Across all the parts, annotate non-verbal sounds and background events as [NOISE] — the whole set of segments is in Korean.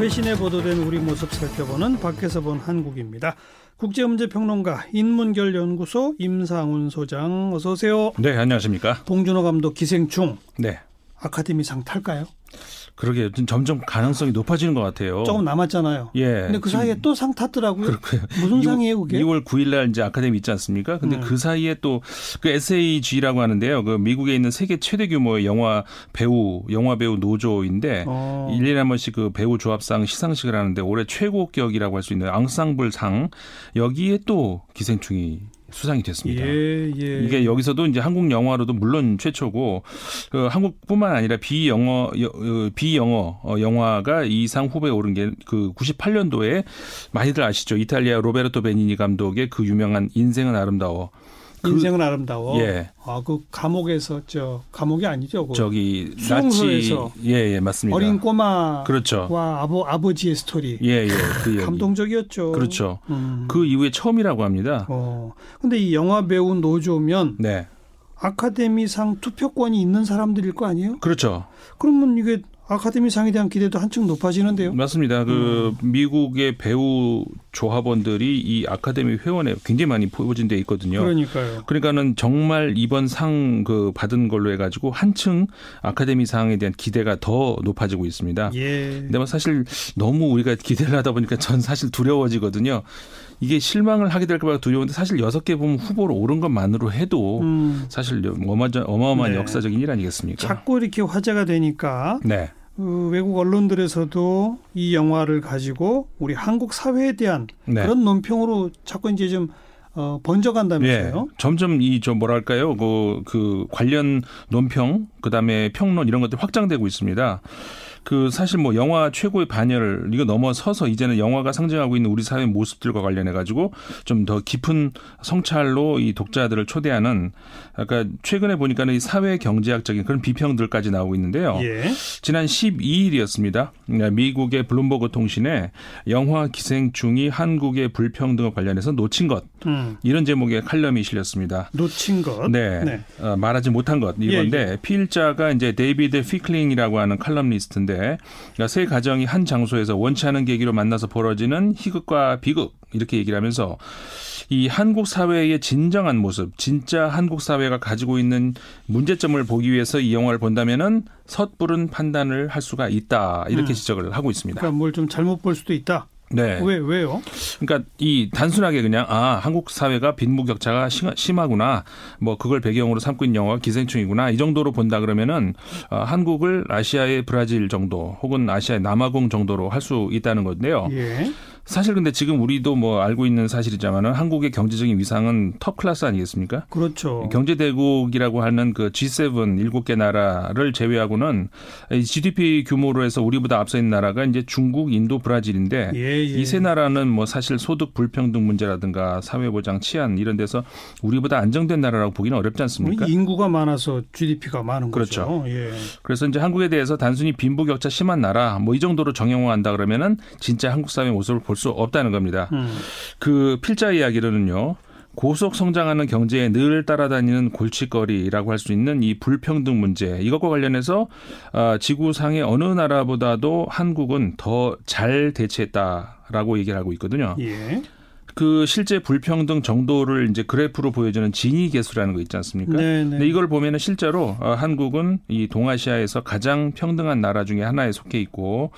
외신에 보도된 우리 모습 살펴보는 밖에서 본 한국입니다. 국제문제평론가 인문결연구소 임상훈 소장 어서 오세요. 네, 안녕하십니까. 봉준호 감독 기생충. 네. 아카데미상 탈까요? 그러게 점점 가능성이 높아지는 것 같아요. 조금 남았잖아요. 예. 근데 그 사이에 또 상 탔더라고요. 그렇고요. 무슨 상이에요, 그게? 2월 9일 날 이제 아카데미 있지 않습니까? 근데 음. 그 사이에 또 그 SAG라고 하는데요. 그 미국에 있는 세계 최대 규모의 영화 배우, 영화 배우 노조인데 어. 1년에 한 번씩 그 배우 조합상 시상식을 하는데 올해 최고격이라고 할 수 있는 앙상블 상 여기에 또 기생충이 수상이 됐습니다. 예, 예. 이게 여기서도 이제 한국 영화로도 물론 최초고 그 한국뿐만 아니라 비영어 여- 어, 비영어 어, 영화가 이상 후보에 오른 게 그 98년도에 많이들 아시죠 이탈리아 로베르토 베니니 감독의 그 유명한 인생은 아름다워 그- 인생은 아름다워. 예. 아, 그 감옥에서 저 감옥이 아니죠. 그 저기 나치 수용소에서 예예 맞습니다 어린 꼬마와 그렇죠 아버 아버지의 스토리. 예 예 그 얘기 감동적이었죠. 그렇죠 음. 그 이후에 처음이라고 합니다 어. 근데 이 영화 배우 노조면 네 아카데미상 투표권이 있는 사람들일 거 아니에요? 그렇죠 그러면 이게 아카데미상에 대한 기대도 한층 높아지는데요. 맞습니다. 그 음. 미국의 배우 조합원들이 이 아카데미 회원에 굉장히 많이 포진돼 있거든요. 그러니까요. 그러니까는 정말 이번 상 그 받은 걸로 해가지고 한층 아카데미 상에 대한 기대가 더 높아지고 있습니다. 예. 근데 뭐 사실 너무 우리가 기대를 하다 보니까 전 사실 두려워지거든요. 이게 실망을 하게 될까봐 두려운데 사실 여섯 개 보면 후보로 오른 것만으로 해도 음, 사실 어마, 어마어마한 네. 역사적인 일 아니겠습니까? 자꾸 이렇게 화제가 되니까 네. 그 외국 언론들에서도 이 영화를 가지고 우리 한국 사회에 대한 네. 그런 논평으로 자꾸 이제 좀 어, 번져간다면서요. 예, 점점 이 저 뭐랄까요, 그, 그 관련 논평, 그 다음에 평론 이런 것들이 확장되고 있습니다. 그 사실 뭐 영화 최고의 반열을 이거 넘어서서 이제는 영화가 상징하고 있는 우리 사회 모습들과 관련해 가지고 좀 더 깊은 성찰로 이 독자들을 초대하는 아까 최근에 보니까는 이 사회 경제학적인 그런 비평들까지 나오고 있는데요. 예. 지난 12일이었습니다. 미국의 블룸버그 통신에 영화 기생충이 한국의 불평등과 관련해서 놓친 것 음, 이런 제목의 칼럼이 실렸습니다. 놓친 것. 네, 네. 어, 말하지 못한 것 이건데 필자가 이제 데이비드 피클링이라고 하는 칼럼니스트인데 그러니까 세 가정이 한 장소에서 원치 않은 계기로 만나서 벌어지는 희극과 비극 이렇게 얘기를 하면서 이 한국 사회의 진정한 모습, 진짜 한국 사회가 가지고 있는 문제점을 보기 위해서 이 영화를 본다면은 섣부른 판단을 할 수가 있다 이렇게 음. 지적을 하고 있습니다. 그러니까 뭘 좀 잘못 볼 수도 있다. 네. 왜 왜요? 그러니까 이 단순하게 그냥 아 한국 사회가 빈부격차가 심- 심하구나 뭐 그걸 배경으로 삼고 있는 영화가 기생충이구나 이 정도로 본다 그러면은 어, 한국을 아시아의 브라질 정도 혹은 아시아의 남아공 정도로 할 수 있다는 건데요. 예. 사실 근데 지금 우리도 뭐 알고 있는 사실이지만은 한국의 경제적인 위상은 톱 클래스 아니겠습니까? 그렇죠. 경제 대국이라고 하는 그 G7 일곱 개 나라를 제외하고는 이 GDP 규모로 해서 우리보다 앞서 있는 나라가 이제 중국, 인도, 브라질인데 예, 예. 이세 나라는 뭐 사실 소득 불평등 문제라든가 사회 보장 치안 이런 데서 우리보다 안정된 나라라고 보기는 어렵지 않습니까? 뭐 인구가 많아서 GDP가 많은 그렇죠. 거죠. 예. 그래서 이제 한국에 대해서 단순히 빈부격차 심한 나라 뭐 이 정도로 정형화한다 그러면은 진짜 한국 사회 모습을 볼수 없다는 겁니다. 음. 그 필자 이야기로는요. 고속 성장하는 경제에 늘 따라다니는 골칫거리라고 할 수 있는 이 불평등 문제 이것과 관련해서 아, 지구상의 어느 나라보다도 한국은 더 잘 대처했다라고 얘기를 하고 있거든요. 예. 그 실제 불평등 정도를 이제 그래프로 보여주는 진위 계수라는 거 있지 않습니까? 네, 네. 근데 이걸 보면은 실제로 어, 한국은 이 동아시아에서 가장 평등한 나라 중에 하나에 속해 있고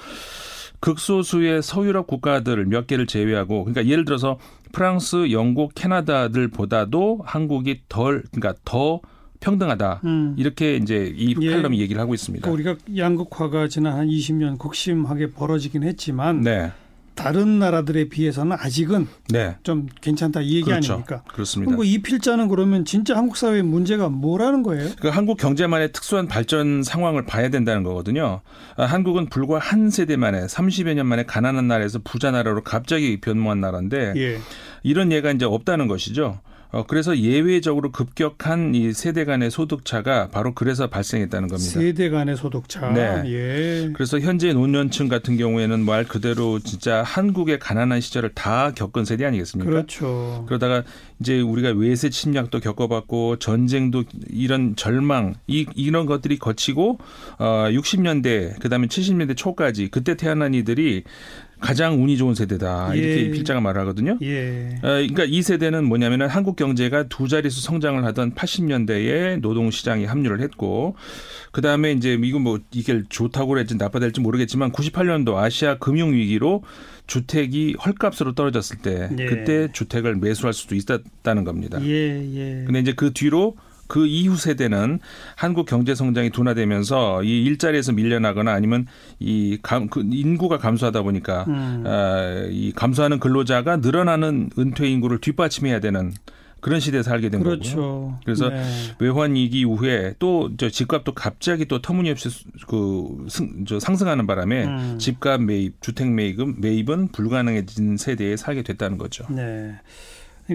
극소수의 서유럽 국가들 몇 개를 제외하고 그러니까 예를 들어서 프랑스, 영국, 캐나다들보다도 한국이 덜 그러니까 더 평등하다. 음. 이렇게 이제 이 예. 칼럼이 얘기를 하고 있습니다. 그러니까 우리가 양극화가 지난 한 20년 극심하게 벌어지긴 했지만 네. 다른 나라들에 비해서는 아직은 네. 좀 괜찮다 이 얘기 그렇죠. 아닙니까? 그렇습니다. 그럼 이 필자는 그러면 진짜 한국 사회의 문제가 뭐라는 거예요? 그 한국 경제만의 특수한 발전 상황을 봐야 된다는 거거든요. 아, 한국은 불과 한 세대 만에 30여 년 만에 가난한 나라에서 부자 나라로 갑자기 변모한 나라인데 예. 이런 예가 이제 없다는 것이죠. 어, 그래서 예외적으로 급격한 이 세대 간의 소득 차가 바로 그래서 발생했다는 겁니다. 세대 간의 소득차. 네. 예. 그래서 현재 노년층 같은 경우에는 말 그대로 진짜 한국의 가난한 시절을 다 겪은 세대 아니겠습니까? 그렇죠. 그러다가 이제 우리가 외세 침략도 겪어봤고 전쟁도 이런 절망 이 이런 것들이 거치고 어 60년대 그다음에 70년대 초까지 그때 태어난 이들이 가장 운이 좋은 세대다 이렇게 예. 필자가 말하거든요. 예. 어, 그러니까 이 세대는 뭐냐면은 한국 경제가 두 자릿수 성장을 하던 80년대에 노동 시장에 합류를 했고 그 다음에 이제 이거 뭐 이게 좋다고 그랬지 나빠될지 모르겠지만 98년도 아시아 금융 위기로 주택이 헐값으로 떨어졌을 때 예. 그때 주택을 매수할 수도 있었다는 겁니다. 예, 예. 근데 이제 그 뒤로 그 이후 세대는 한국 경제 성장이 둔화되면서 이 일자리에서 밀려나거나 아니면 이 감, 그 인구가 감소하다 보니까 음. 아, 이 감소하는 근로자가 늘어나는 은퇴 인구를 뒷받침해야 되는 그런 시대에 살게 된 거고요. 그렇죠. 그래서 네. 외환 위기 이후에 또 저 집값도 갑자기 또 터무니없이 수- 그 승, 저 상승하는 바람에 음. 집값 매입, 주택 매입은 매입은 불가능해진 세대에 살게 됐다는 거죠. 네.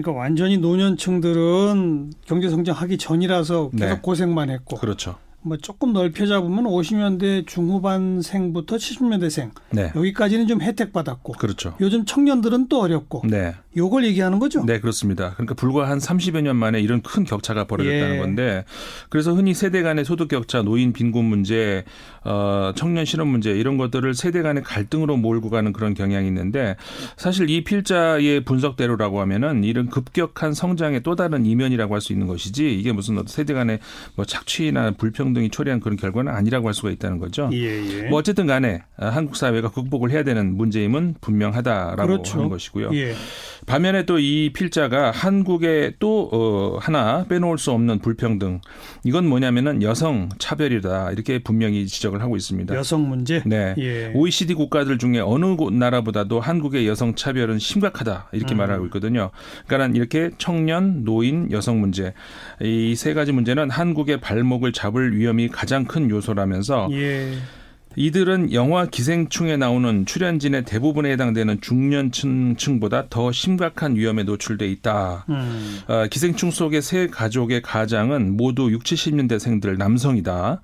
그러니까 완전히 노년층들은 경제 성장하기 전이라서 계속 네. 고생만 했고 그렇죠. 뭐 조금 넓혀 잡으면 50년대 중후반생부터 70년대생 네. 여기까지는 좀 혜택 받았고 그렇죠. 요즘 청년들은 또 어렵고 네. 요걸 얘기하는 거죠. 네, 그렇습니다. 그러니까 불과 한 30여 년 만에 이런 큰 격차가 벌어졌다는 예. 건데 그래서 흔히 세대 간의 소득 격차, 노인 빈곤 문제, 어, 청년 실업 문제 이런 것들을 세대 간의 갈등으로 몰고 가는 그런 경향이 있는데 사실 이 필자의 분석대로라고 하면은 이런 급격한 성장의 또 다른 이면이라고 할 수 있는 것이지 이게 무슨 세대 간의 뭐 착취나 불평등이 초래한 그런 결과는 아니라고 할 수가 있다는 거죠. 예, 예. 뭐 어쨌든 간에 한국 사회가 극복을 해야 되는 문제임은 분명하다라고 그렇죠. 하는 것이고요. 예. 반면에 또 이 필자가 한국에 또 어, 하나 빼놓을 수 없는 불평등 이건 뭐냐면은 여성 차별이다 이렇게 분명히 지적을 하고 있습니다. 여성 문제. 네. 예. OECD 국가들 중에 어느 곳 나라보다도 한국의 여성 차별은 심각하다 이렇게 음. 말하고 있거든요. 그러니까 이렇게 청년, 노인, 여성 문제 이 세 가지 문제는 한국의 발목을 잡을 위험이 가장 큰 요소라면서 예. 이들은 영화 기생충에 나오는 출연진의 대부분에 해당되는 중년층보다 더 심각한 위험에 노출돼 있다. 음. 어, 기생충 속의 세 가족의 가장은 모두 6, 70년대생들 남성이다.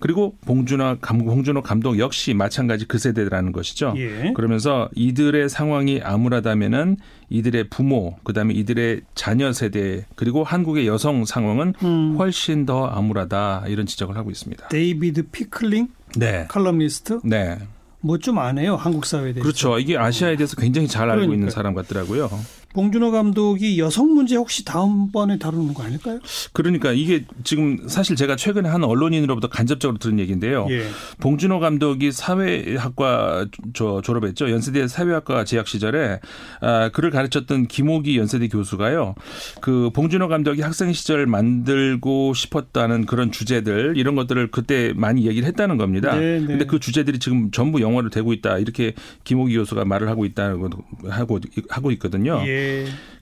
그리고 봉준호, 감, 봉준호 감독 역시 마찬가지 그 세대라는 것이죠. 예. 그러면서 이들의 상황이 암울하다면은 이들의 부모, 그다음에 이들의 자녀 세대, 그리고 한국의 여성 상황은 음. 훨씬 더 암울하다 이런 지적을 하고 있습니다. 데이비드 피클링 네. 칼럼니스트 네. 뭐 좀 아네요 한국 사회에 대해서. 그렇죠. 이게 아시아에 대해서 굉장히 잘 알고 있는 그러니까요. 사람 같더라고요. 봉준호 감독이 여성 문제 혹시 다음번에 다루는 거 아닐까요? 그러니까 이게 지금 사실 제가 최근에 한 언론인으로부터 간접적으로 들은 얘기인데요. 예. 봉준호 감독이 사회학과 저 졸업했죠. 연세대 사회학과 재학 시절에 아, 그를 가르쳤던 김호기 연세대 교수가요. 그 봉준호 감독이 학생 시절 만들고 싶었다는 그런 주제들 이런 것들을 그때 많이 얘기를 했다는 겁니다. 네, 네. 근데 그 주제들이 지금 전부 영화로 되고 있다. 이렇게 김호기 교수가 말을 하고 있다는 거 하고 하고 있거든요. 예.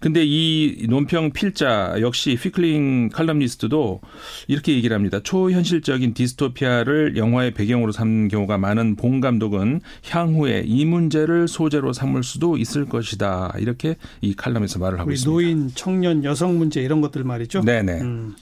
근데 이 논평 필자 역시 피클링 칼럼니스트도 이렇게 얘기를 합니다. 초현실적인 디스토피아를 영화의 배경으로 삼는 경우가 많은 봉 감독은 향후에 이 문제를 소재로 삼을 수도 있을 것이다. 이렇게 이 칼럼에서 말을 하고 있습니다. 노인, 청년, 여성 문제 이런 것들 말이죠. 네네. 음.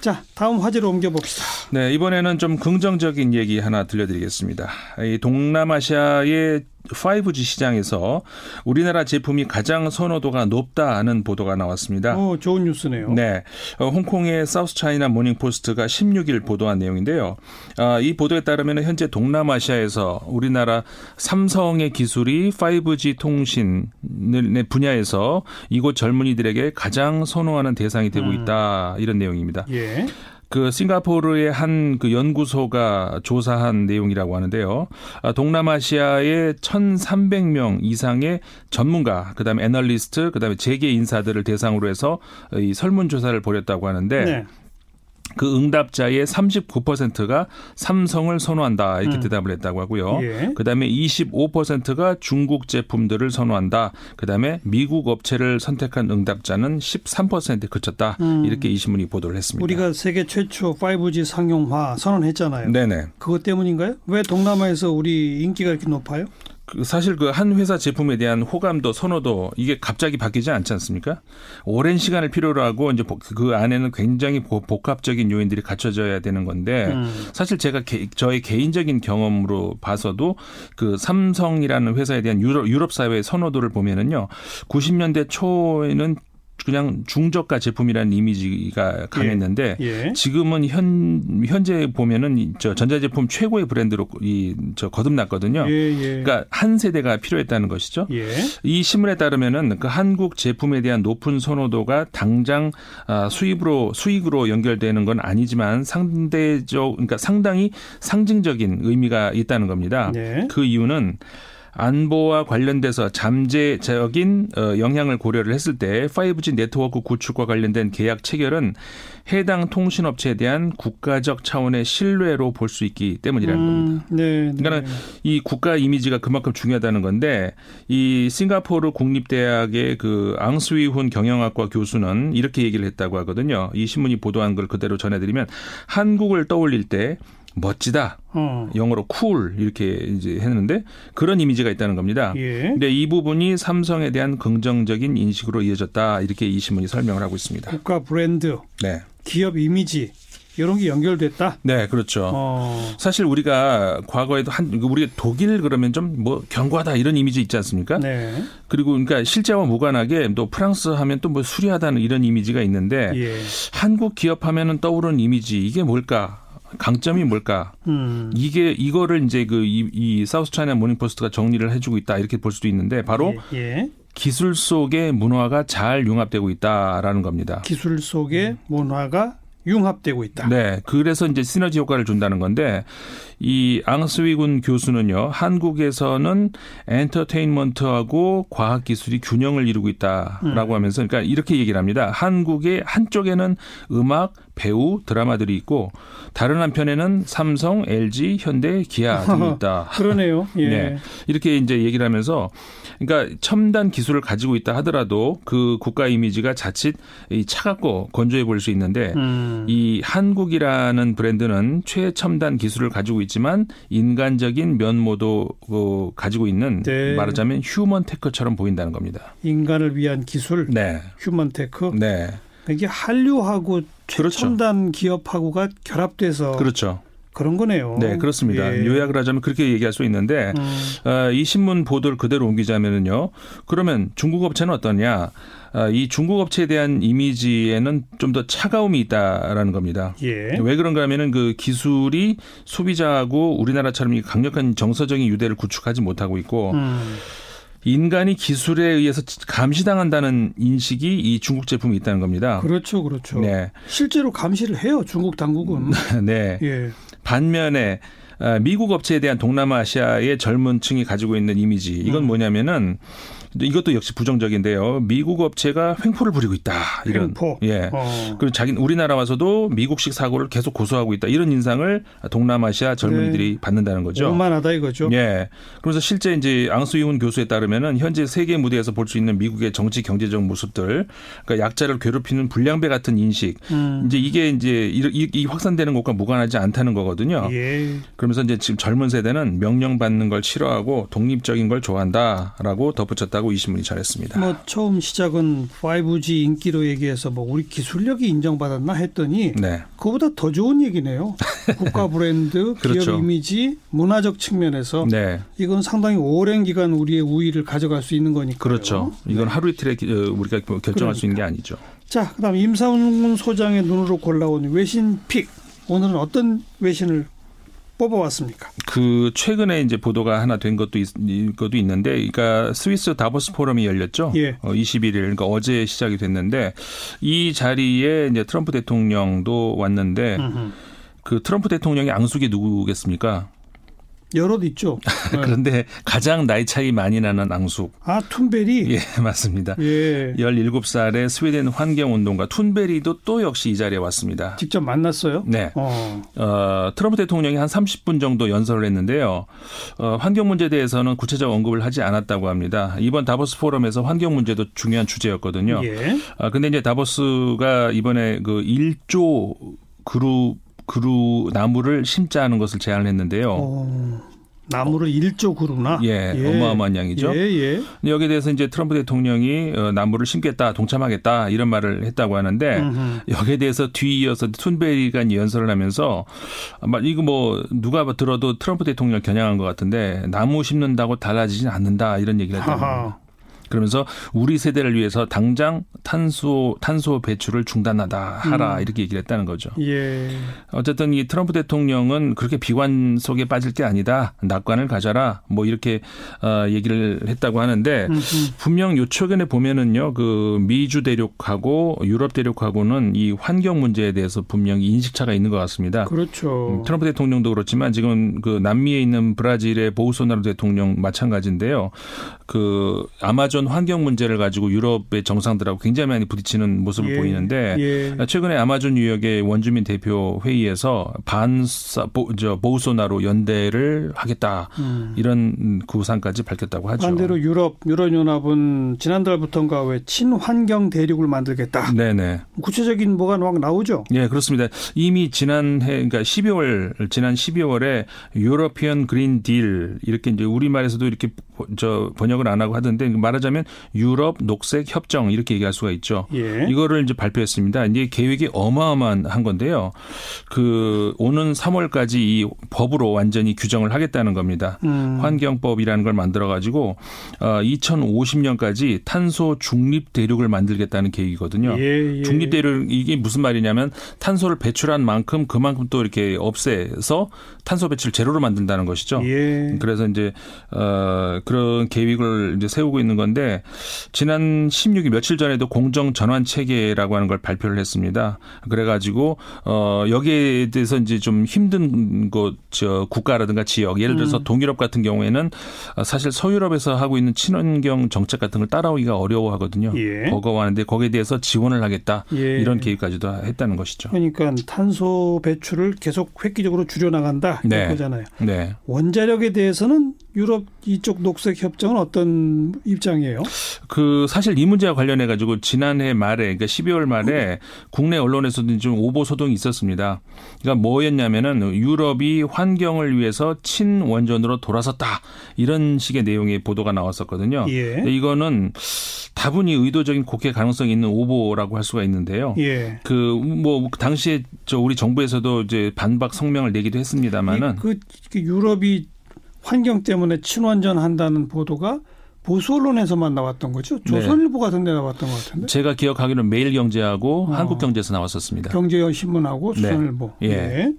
자, 다음 화제로 옮겨 봅시다. 네, 이번에는 좀 긍정적인 얘기 하나 들려드리겠습니다. 이 동남아시아의 5G 시장에서 우리나라 제품이 가장 선호도가 높다는 보도가 나왔습니다. 어, 좋은 뉴스네요. 네. 어, 홍콩의 사우스 차이나 모닝포스트가 16일 보도한 내용인데요. 아, 이 보도에 따르면 현재 동남아시아에서 우리나라 삼성의 기술이 5G 통신의 분야에서 이곳 젊은이들에게 가장 선호하는 대상이 되고 음. 있다. 이런 내용입니다. 예. 그 싱가포르의 한 그 연구소가 조사한 내용이라고 하는데요. 아, 동남아시아의 1,300명 이상의 전문가, 그다음에 애널리스트, 그다음에 재계 인사들을 대상으로 해서 이 설문 조사를 벌였다고 하는데 네. 그 응답자의 39%가 삼성을 선호한다 이렇게 음. 대답을 했다고 하고요. 예. 그다음에 25%가 중국 제품들을 선호한다. 그다음에 미국 업체를 선택한 응답자는 13%에 그쳤다. 음. 이렇게 이 신문이 보도를 했습니다. 우리가 세계 최초 5G 상용화 선언했잖아요. 네네. 그것 때문인가요? 왜 동남아에서 우리 인기가 이렇게 높아요? 그 사실 그 한 회사 제품에 대한 호감도 선호도 이게 갑자기 바뀌지 않지 않습니까? 오랜 시간을 필요로 하고 이제 복- 그 안에는 굉장히 보- 복합적인 요인들이 갖춰져야 되는 건데 음. 사실 제가 개- 저의 개인적인 경험으로 봐서도 그 삼성이라는 회사에 대한 유럽, 유럽 사회의 선호도를 보면은요 90년대 초에는 그냥 중저가 제품이라는 이미지가 강했는데 예. 지금은 현 현재 보면은 저 전자제품 최고의 브랜드로 이 저 거듭났거든요. 예, 예. 그러니까 한 세대가 필요했다는 것이죠. 예. 이 신문에 따르면은 그 한국 제품에 대한 높은 선호도가 당장 아, 수입으로 수익으로 연결되는 건 아니지만 상대적 그러니까 상당히 상징적인 의미가 있다는 겁니다. 네. 그 이유는 안보와 관련돼서 잠재적인 어, 영향을 고려를 했을 때 5G 네트워크 구축과 관련된 계약 체결은 해당 통신업체에 대한 국가적 차원의 신뢰로 볼 수 있기 때문이라는 겁니다. 음, 네. 네. 그러니까 이 국가 이미지가 그만큼 중요하다는 건데 이 싱가포르 국립대학의 그 앙스위훈 경영학과 교수는 이렇게 얘기를 했다고 하거든요. 이 신문이 보도한 걸 그대로 전해드리면 한국을 떠올릴 때 멋지다. 어. 영어로 cool 이렇게 이제 했는데 그런 이미지가 있다는 겁니다. 예. 근데 이 부분이 삼성에 대한 긍정적인 인식으로 이어졌다. 이렇게 이 신문이 설명을 하고 있습니다. 국가 브랜드, 네. 기업 이미지 이런 게 연결됐다. 네, 그렇죠. 어. 사실 우리가 과거에도 한 우리가 독일 그러면 좀 뭐 견고하다 이런 이미지 있지 않습니까? 네. 그리고 그러니까 실제와 무관하게 또 프랑스 하면 또 뭐 수려하다는 이런 이미지가 있는데 예. 한국 기업 하면은 떠오르는 이미지 이게 뭘까? 강점이 뭘까? 음. 이게 이거를 이제 그이 이 South China Morning Post가 정리를 해주고 있다 이렇게 볼 수도 있는데 바로 예. 예. 기술 속에 문화가 잘 융합되고 있다라는 겁니다. 기술 속에 문화가 융합되고 있다. 네, 그래서 이제 시너지 효과를 준다는 건데 이 앙스위군 교수는요 한국에서는 엔터테인먼트하고 과학 기술이 균형을 이루고 있다라고 하면서 그러니까 이렇게 얘기를 합니다. 한국의 한쪽에는 음악, 배우, 드라마들이 있고 다른 한편에는 삼성, LG, 현대, 기아 등이 [LAUGHS] 있다. 그러네요. [LAUGHS] 예. 네. 이렇게 이제 얘기를 하면서 그러니까 첨단 기술을 가지고 있다 하더라도 그 국가 이미지가 자칫 이 차갑고 건조해 보일 수 있는데 음. 이 한국이라는 브랜드는 최첨단 기술을 가지고 있지만 인간적인 면모도 어, 가지고 있는 네. 말하자면 휴먼 테크처럼 보인다는 겁니다. 인간을 위한 기술, 네. human tech. 네. 이게 한류하고 그렇죠. 최첨단 기업하고가 결합돼서 그렇죠. 그런 거네요. 네, 그렇습니다. 예. 요약을 하자면 그렇게 얘기할 수 있는데 음. 어, 이 신문 보도를 그대로 옮기자면은요. 그러면 중국 업체는 어떠냐? 아, 이 중국 업체에 대한 이미지에는 좀 더 차가움이 있다라는 겁니다. 예. 왜 그런가 하면은 그 기술이 소비자하고 우리나라처럼 이 강력한 정서적인 유대를 구축하지 못하고 있고 음. 인간이 기술에 의해서 감시당한다는 인식이 이 중국 제품이 있다는 겁니다. 그렇죠, 그렇죠. 네. 실제로 감시를 해요, 중국 당국은. [LAUGHS] 네. 예. 반면에 아, 미국 업체에 대한 동남아시아의 젊은 층이 가지고 있는 이미지 이건 음. 뭐냐면은 이것도 역시 부정적인데요. 미국 업체가 횡포를 부리고 있다. 이런 횡포. 예. 어. 그리고 자기 우리나라 와서도 미국식 사고를 계속 고수하고 있다. 이런 인상을 동남아시아 젊은이들이 받는다는 거죠. 오만하다 이거죠. 예. 그래서 실제 이제 앙수이훈 교수에 따르면은 현재 세계 무대에서 볼 수 있는 미국의 정치 경제적 모습들, 그러니까 약자를 괴롭히는 불량배 같은 인식, 음. 이제 이게 이제 이, 이- 이 확산되는 것과 무관하지 않다는 거거든요. 예. 그러면서 이제 지금 젊은 세대는 명령받는 걸 싫어하고 독립적인 걸 좋아한다라고 덧붙였다 고 이 신문이 잘했습니다. 뭐 처음 시작은 5G 인기로 얘기해서 뭐 우리 기술력이 인정받았나 했더니 네. 그보다 더 좋은 얘기네요. 국가 [LAUGHS] 브랜드, 그렇죠. 기업 이미지, 문화적 측면에서 네. 이건 상당히 오랜 기간 우리의 우위를 가져갈 수 있는 거니까요. 그렇죠. 이건 하루 이틀에 기- 어, 우리가 결정할 수 있는 게 아니죠. 자, 그다음 임상훈 소장의 눈으로 골라온 외신 픽. 오늘은 어떤 외신을 뽑아왔습니까? 그 최근에 이제 보도가 하나 된 것도 있, 것도 있는데, 그러니까 스위스 다보스 포럼이 열렸죠. 예. 어, 21일, 그러니까 어제 시작이 됐는데 이 자리에 이제 트럼프 대통령도 왔는데 음흠. 그 트럼프 대통령의 앙숙이 누구겠습니까? 여럿 있죠. 네. [LAUGHS] 그런데 가장 나이 차이 많이 나는 앙숙. 아, 툰베리. 예, [LAUGHS] 맞습니다. 예. 17살의 스웨덴 환경운동가 툰베리도 또 역시 이 자리에 왔습니다. 직접 만났어요? 네. 어. 어, 트럼프 대통령이 한 30분 정도 연설을 했는데요. 어, 환경 문제에 대해서는 구체적 언급을 하지 않았다고 합니다. 이번 다보스 포럼에서 환경 문제도 중요한 주제였거든요. 예. 아, 근데 이제 다보스가 이번에 그 1조 그루 그루 나무를 심자 하는 것을 제안을 했는데요. 어. 나무를 일조 그루나. 예, 어마어마한 양이죠. 예, 예. 여기에 대해서 이제 트럼프 대통령이 어, 나무를 심겠다, 동참하겠다 이런 말을 했다고 하는데 음흠. 여기에 대해서 뒤이어서 툰베리가 연설을 하면서 아마 이거 뭐 누가 들어도 트럼프 대통령 겨냥한 것 같은데 나무 심는다고 달라지진 않는다 이런 얘기를 했다고 합니다. 그러면서 우리 세대를 위해서 당장 탄소 탄소 배출을 중단하다 하라 음. 이렇게 얘기를 했다는 거죠. 예. 어쨌든 이 트럼프 대통령은 그렇게 비관 속에 빠질 게 아니다. 낙관을 가져라. 뭐 이렇게 어 얘기를 했다고 하는데 음흠. 분명 요 최근에 보면은요. 그 미주 대륙하고 유럽 대륙하고는 이 환경 문제에 대해서 분명히 인식차가 있는 것 같습니다. 그렇죠. 음, 트럼프 대통령도 그렇지만 지금 그 남미에 있는 브라질의 보우소나루 대통령 마찬가지인데요. 그 아마존 환경 문제를 가지고 유럽의 정상들하고 굉장히 많이 부딪히는 모습을 예. 보이는데 예. 최근에 아마존 유역의 원주민 대표 회의에서 반사 보, 저 보우소나루 연대를 하겠다 음. 이런 구상까지 밝혔다고 하죠. 반대로 유럽 유럽 연합은 지난달부터인가 왜 친환경 대륙을 만들겠다. 네네. 구체적인 뭐가 막 나오죠. 예, 그렇습니다. 이미 지난해, 그러니까 12월, 지난 12월에 유러피언 그린 딜, 이렇게 이제 우리 말에서도 이렇게 보- 저 번역을 안 하고 하던데 말하자 면 유럽 녹색 협정 이렇게 얘기할 수가 있죠. 예. 이거를 이제 발표했습니다. 이제 계획이 어마어마한 건데요. 그 오는 3월까지 이 법으로 완전히 규정을 하겠다는 겁니다. 음. 환경법이라는 걸 만들어 가지고 어 2050년까지 탄소 중립 대륙을 만들겠다는 계획이거든요. 예, 예. 중립 대륙 이게 무슨 말이냐면 탄소를 배출한 만큼 그만큼 또 이렇게 없애서 탄소 배출 제로로 만든다는 것이죠. 예. 그래서 이제 어 그런 계획을 이제 세우고 있는 건데 지난 16일 며칠 전에도 공정 전환 체계라고 하는 걸 발표를 했습니다. 그래 가지고 어 여기에 대해서 이제 좀 힘든 곳저 국가라든가 지역 예를 들어서 음. 동유럽 같은 경우에는 어, 사실 서유럽에서 하고 있는 친환경 정책 같은 걸 따라오기가 어려워하거든요. 예. 버거워하는데 거기에 대해서 지원을 하겠다. 예. 이런 계획까지도 했다는 것이죠. 그러니까 탄소 배출을 계속 획기적으로 줄여 나간다 네. 이거잖아요. 네. 원자력에 대해서는 유럽 이쪽 녹색 협정은 어떤 입장이에요? 그 사실 이 문제와 관련해 가지고 지난해 말에 그러니까 12월 말에 국내 언론에서도 좀 오보 소동이 있었습니다. 그러니까 뭐였냐면은 유럽이 환경을 위해서 친원전으로 돌아섰다 이런 식의 내용의 보도가 나왔었거든요. 예. 이거는 다분히 의도적인 곡해 가능성이 있는 오보라고 할 수가 있는데요. 예. 그뭐 당시에 저 우리 정부에서도 이제 반박 성명을 내기도 했습니다마는 그, 그 유럽이 환경 때문에 친환전 한다는 보도가 보수 언론에서만 나왔던 거죠. 네. 조선일보 같은 데 나왔던 것 같은데. 제가 기억하기로는 매일경제하고 어. 한국경제에서 나왔었습니다. 경제신문하고 네. 조선일보. 예.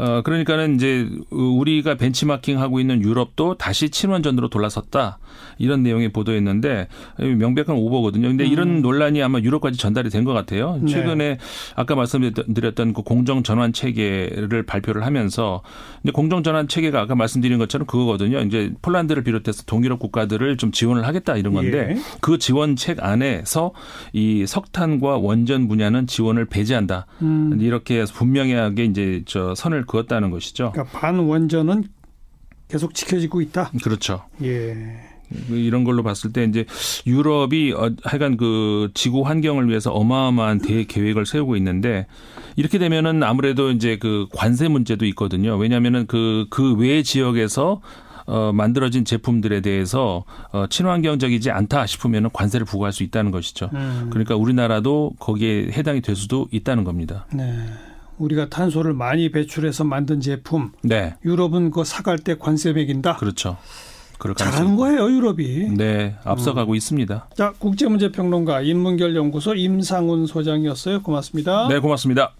어, 그러니까는 이제 우리가 벤치마킹 하고 있는 유럽도 다시 친원전으로 돌아섰다. 이런 내용의 보도였는데 명백한 오버거든요. 근데 음. 이런 논란이 아마 유럽까지 전달이 된 것 같아요. 네. 최근에 아까 말씀드렸던 그 공정 전환 체계를 발표를 하면서 이제 공정 전환 체계가 아까 말씀드린 것처럼 그거거든요. 이제 폴란드를 비롯해서 동유럽 국가들을 좀 지원을 하겠다 이런 건데 예. 그 지원책 안에서 이 석탄과 원전 분야는 지원을 배제한다. 음. 이렇게 분명하게 이제 저 선을 그었다는 것이죠. 그러니까 반원전은 계속 지켜지고 있다. 그렇죠. 예. 이런 걸로 봤을 때 이제 유럽이 어, 하여간 그 지구 환경을 위해서 어마어마한 대 계획을 세우고 있는데 이렇게 되면은 아무래도 이제 그 관세 문제도 있거든요. 왜냐하면은 그 그 외 지역에서 어, 만들어진 제품들에 대해서 어, 친환경적이지 않다 싶으면 관세를 부과할 수 있다는 것이죠. 음. 그러니까 우리나라도 거기에 해당이 될 수도 있다는 겁니다. 네. 우리가 탄소를 많이 배출해서 만든 제품 네, 유럽은 그거 사갈 때 관세 매긴다. 그렇죠. 잘하는 거예요, 유럽이. 네, 앞서가고 있습니다. 자, 국제문제평론가 인문결연구소 임상훈 소장이었어요. 고맙습니다. 네, 고맙습니다.